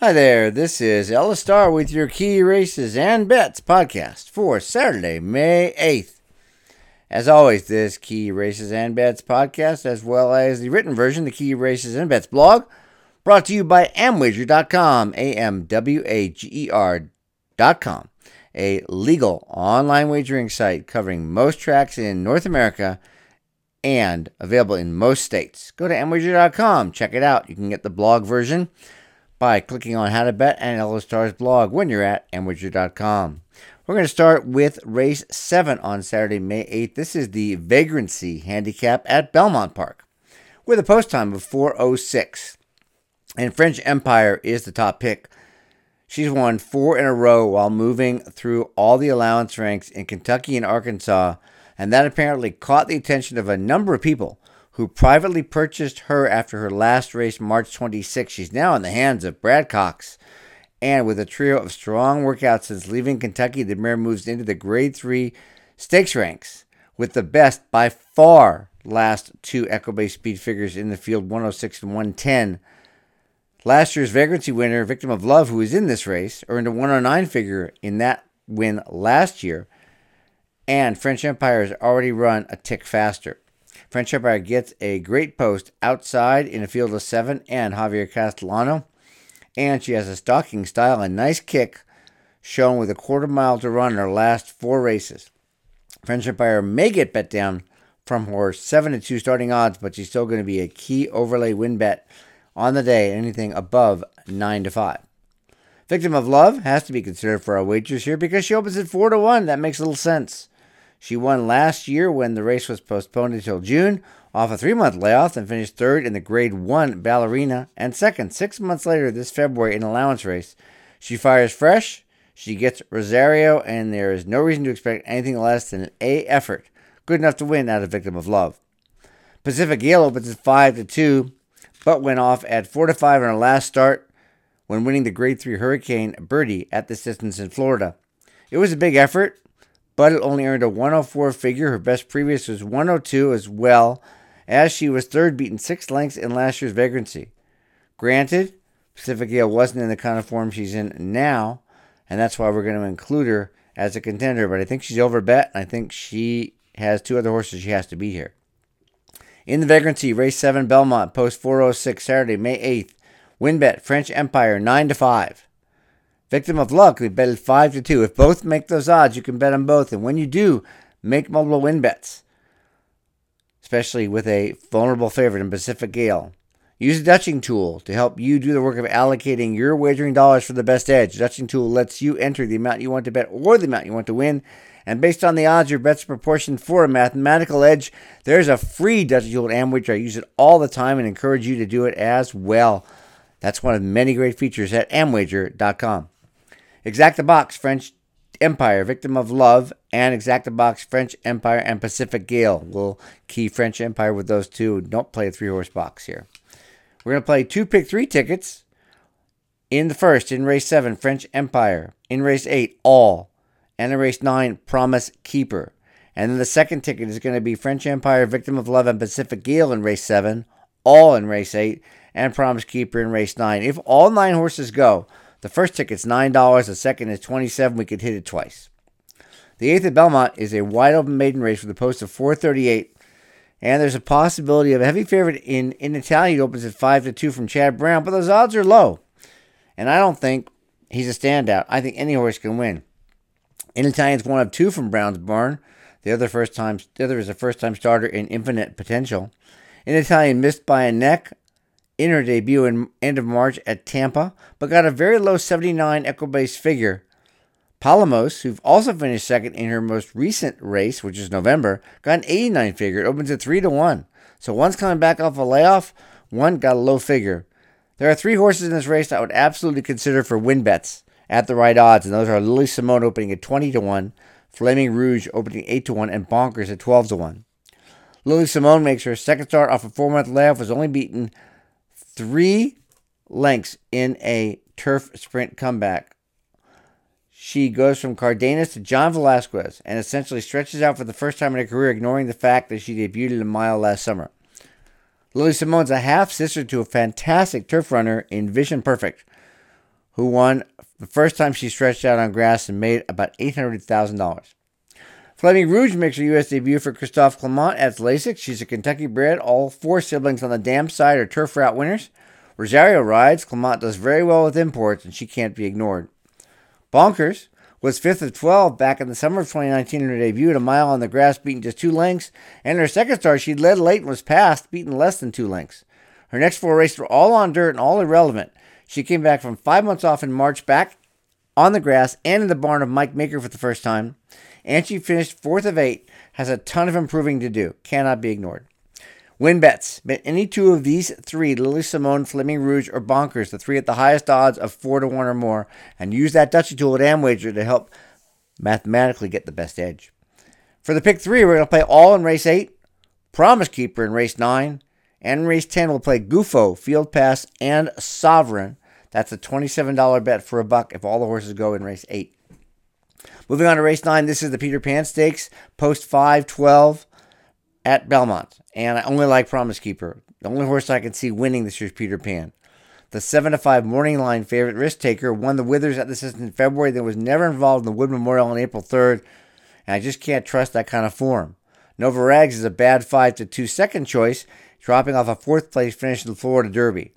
Hi there, this is Ella Star with your Key Races and Bets podcast for Saturday, May 8th. As always, this Key Races and Bets podcast, as well as the written version, the Key Races and Bets blog, brought to you by Amwager.com, A M W A G E R.com, a legal online wagering site covering most tracks in North America and available in most states. Go to Amwager.com, check it out. You can get the blog version by clicking on How to Bet and Ella Star's blog when you're at Amwager.com. We're going to start with race 7 on Saturday, May 8th. This is the Vagrancy Handicap at Belmont Park with a post time of 4.06. And French Empire is the top pick. She's won four in a row while moving through all the allowance ranks in Kentucky and Arkansas, and that apparently caught the attention of a number of people who privately purchased her after her last race, March 26. She's now in the hands of Brad Cox. And with a trio of strong workouts since leaving Kentucky, the mare moves into the grade three stakes ranks with the best by far last two Equibase speed figures in the field 106 and 110. Last year's vagrancy winner, Victim of Love, who is in this race, earned a 109 figure in that win last year. And French Empire has already run a tick faster. French Empire gets a great post outside in a field of seven and Javier Castellano. And she has a stalking style and nice kick shown with a quarter mile to run in her last four races. French Empire may get bet down from her 7 to 2 starting odds, but she's still going to be a key overlay win bet on the day, anything above 9 to 5. Victim of Love has to be considered for our wagers here because she opens at 4 to 1. That makes a little sense. She won last year when the race was postponed until June off a three month layoff and finished third in the Grade 1 Ballerina and second six months later this February in allowance race. She fires fresh, she gets Rosario, and there is no reason to expect anything less than an A effort. Good enough to win out of Victim of Love. Pacific Gale opens at 5 to 2, but went off at 4 to 5 in her last start when winning the Grade 3 Hurricane Bertie at this distance in Florida. It was a big effort, but it only earned a 104 figure. Her best previous was 102 as well, as she was third, beaten six lengths in last year's vagrancy. Granted, Pacific Gale wasn't in the kind of form she's in now, and that's why we're going to include her as a contender. But I think she's overbet, and I think she has two other horses she has to beat here. In the vagrancy, race seven, Belmont, post 406, Saturday, May 8th. Win bet, French Empire, 9 to 5. Victim of Love, we bet 5 to 2. If both make those odds, you can bet on both. And when you do, make multiple win bets, especially with a vulnerable favorite in Pacific Gale. Use the Dutching tool to help you do the work of allocating your wagering dollars for the best edge. Dutching tool lets you enter the amount you want to bet or the amount you want to win. And based on the odds, your bets are proportioned for a mathematical edge. There's a free Dutching tool at Amwager. I use it all the time and encourage you to do it as well. That's one of many great features at Amwager.com. Exacta Box, French Empire, Victim of Love, and Exacta Box, French Empire, and Pacific Gale. We'll key French Empire with those two. Don't play a three horse box here. We're going to play two pick three tickets. In the first, in race seven, French Empire. In race eight, All. And in race nine, Promise Keeper. And then the second ticket is going to be French Empire, Victim of Love, and Pacific Gale in race seven. All in race eight. And Promise Keeper in race nine. If all nine horses go, the first ticket's $9, the second is 27 We could hit it twice. The 8th at Belmont is a wide open maiden race with a post of 438, and there's a possibility of a heavy favorite in, in Italian. It opens at 5 to 2 from Chad Brown, but those odds are low. And I don't think he's a standout. I think any horse can win. In Italian's one of two from Brown's barn. The other first time the other is a first time starter in Infinite Potential. In Italian missed by a neck in her debut in end of March at Tampa, but got a very low 79 Equibase figure. Palamos, who also finished second in her most recent race, which is November, got an 89 figure. It opens at 3 to 1. So one's coming back off a layoff, one got a low figure. There are three horses in this race that I would absolutely consider for win bets at the right odds, and those are Lily Simone opening at 20 to 1, Flaming Rouge opening 8 to 1, and Bonkers at 12 to 1. Lily Simone makes her second start off a four month layoff, was only beaten three lengths in a turf sprint comeback. She goes from Cardenas to John Velazquez and essentially stretches out for the first time in her career, ignoring the fact that she debuted in a mile last summer. Lily Simone's a half sister to a fantastic turf runner in Vision Perfect, who won the first time she stretched out on grass and made about $800,000. Fleming Rouge makes her U.S. debut for Christophe Clement at Lasix. She's a Kentucky bred. All four siblings on the dam side are turf route winners. Rosario rides. Clement does very well with imports, and she can't be ignored. Bonkers was fifth of 12 back in the summer of 2019 in her debut at a mile on the grass, beating just two lengths. And her second start, she led late and was passed, beaten less than two lengths. Her next four races were all on dirt and all irrelevant. She came back from five months off in March, back on the grass and in the barn of Mike Maker for the first time and she finished fourth of eight, has a ton of improving to do. Cannot be ignored. Win bets. Bet any two of these three, Lily Simone, Fleming Rouge, or Bonkers, the three at the highest odds of four to one or more, and use that Dutchy tool at Amwager to help mathematically get the best edge. For the pick three, we're going to play all in race eight, Promise Keeper in race nine, and in race 10, we'll play Gufo, Field Pass, and Sovereign. That's a $27 bet for a buck if all the horses go in race eight. Moving on to race nine, this is the Peter Pan Stakes, post 512 at Belmont. And I only like Promise Keeper. The only horse I can see winning this year's Peter Pan. The 7 to 5 morning line favorite risk taker won the Withers at the system in February, then was never involved in the Wood Memorial on April 3rd. And I just can't trust that kind of form. Nova Rags is a bad 5 to 2 second choice, dropping off a fourth place finish in the Florida Derby.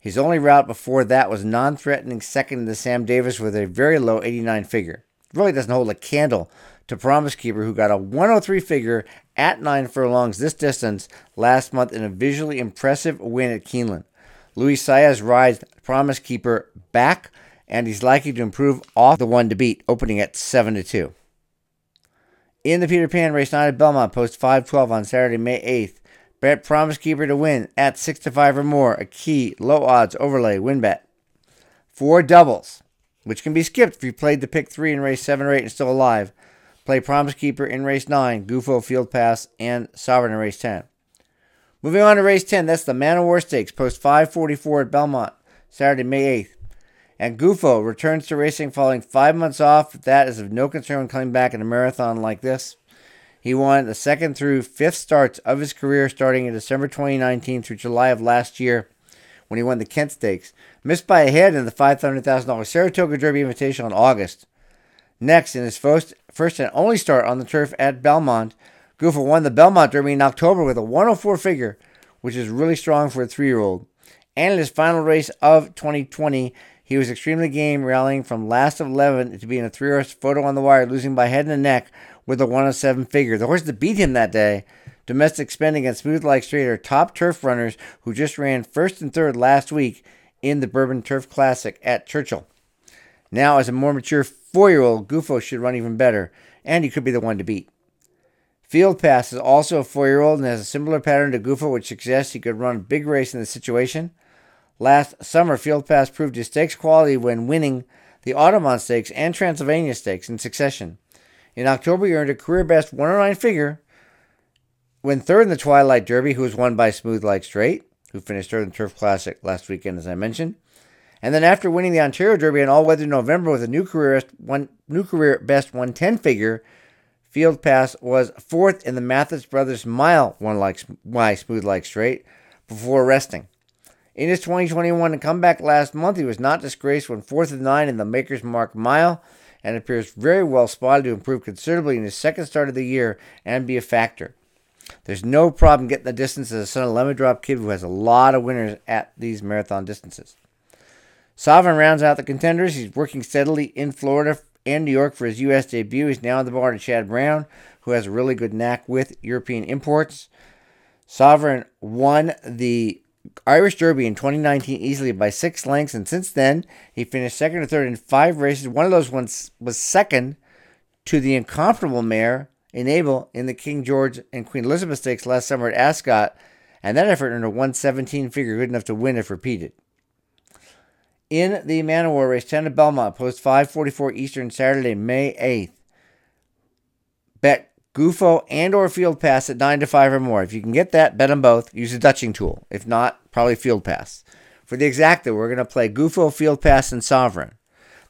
His only route before that was non threatening second the Sam Davis with a very low 89 figure really doesn't hold a candle to Promise Keeper, who got a 103 figure at nine furlongs this distance last month in a visually impressive win at Keeneland. Luis Saez rides Promise Keeper back, and he's likely to improve off the one to beat, opening at 7 to 2. In the Peter Pan race, nine at Belmont, post 512 on Saturday, May 8th. Bet Promise Keeper to win at 6 to 5 or more, a key low odds overlay win bet. Four doubles which can be skipped if you played the pick three in race seven or eight and still alive. Play Promise Keeper in race nine, Gufo Field Pass, and Sovereign in race 10. Moving on to race 10, that's the Man o' War Stakes, post 544 at Belmont, Saturday, May 8th. And Gufo returns to racing following five months off. That is of no concern when coming back in a marathon like this. He won the second through fifth starts of his career starting in December 2019 through July of last year when he won the Kent Stakes. Missed by a head in the $500,000 Saratoga Derby Invitational in August. Next, in his first, first and only start on the turf at Belmont, Gufo won the Belmont Derby in October with a 104 figure, which is really strong for a three year old. And in his final race of 2020, he was extremely game, rallying from last of 11 to being a three horse photo on the wire, losing by head and neck with a 107 figure. The horse that beat him that day Domestic Spending and Smooth Like Strait are top turf runners who just ran first and third last week in the Bourbon Turf Classic at Churchill. Now, as a more mature four year old, Gufo should run even better, and he could be the one to beat. Field Pass is also a four year old and has a similar pattern to Gufo, which suggests he could run a big race in the situation. Last summer, Field Pass proved his stakes quality when winning the Audubon Stakes and Transylvania Stakes in succession. In October, he earned a career best 109 figure when third in the Twilight Derby, who was won by Smooth Like Strait, who finished third in the Turf Classic last weekend, as I mentioned. And then after winning the Ontario Derby in all weather November with a new career one new career best 110 figure, Field Pass was fourth in the Mathis Brothers Mile one like why Smooth Like Strait before resting. In his 2021 comeback last month, he was not disgraced when fourth of nine in the Maker's Mark Mile and appears very well spotted to improve considerably in his second start of the year and be a factor. There's no problem getting the distance as a son of Lemon Drop Kid who has a lot of winners at these marathon distances. Sovereign rounds out the contenders. He's working steadily in Florida and New York for his U.S. debut. He's now on the bar to Chad Brown, who has a really good knack with European imports. Sovereign won the Irish Derby in 2019 easily by six lengths, and since then he finished second or third in five races. One of those ones was second to the incomparable mare Enable in the King George and Queen Elizabeth Stakes last summer at Ascot, and that effort earned a 117 figure good enough to win if repeated. In the Man o' War race, 10 at Belmont, post 544 Eastern, Saturday, May 8th. Bet Gufo and or Field Pass at 9 to 5 or more. If you can get that, bet them both. Use a Dutching tool. If not, probably Field Pass. For the exacta, we're going to play Gufo, Field Pass, and Sovereign.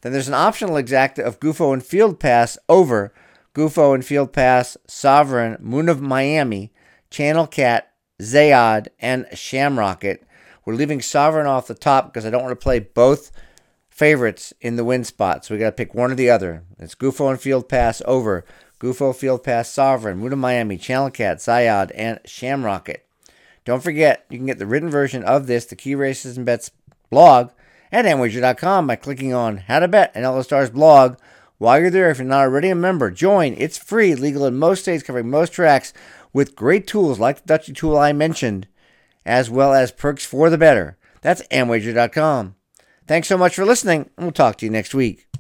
Then there's an optional exacta of Gufo and Field Pass over Gufo and Field Pass, Sovereign, Moon of Miami, Channel Cat, Zayad, and Shamrocket. We're leaving Sovereign off the top because I don't want to play both favorites in the win spot, so we got to pick one or the other. It's Gufo and Field Pass over. Gufo Field Pass Sovereign, of Miami, Channel Cat, Zayad, and Shamrocket. Don't forget, you can get the written version of this, the Key Races and Bets blog, at amwager.com by clicking on How to Bet and Ella Star's blog. While you're there, if you're not already a member, join. It's free, legal in most states, covering most tracks, with great tools like the Dutchy tool I mentioned, as well as perks for the better. That's amwager.com. Thanks so much for listening, and we'll talk to you next week.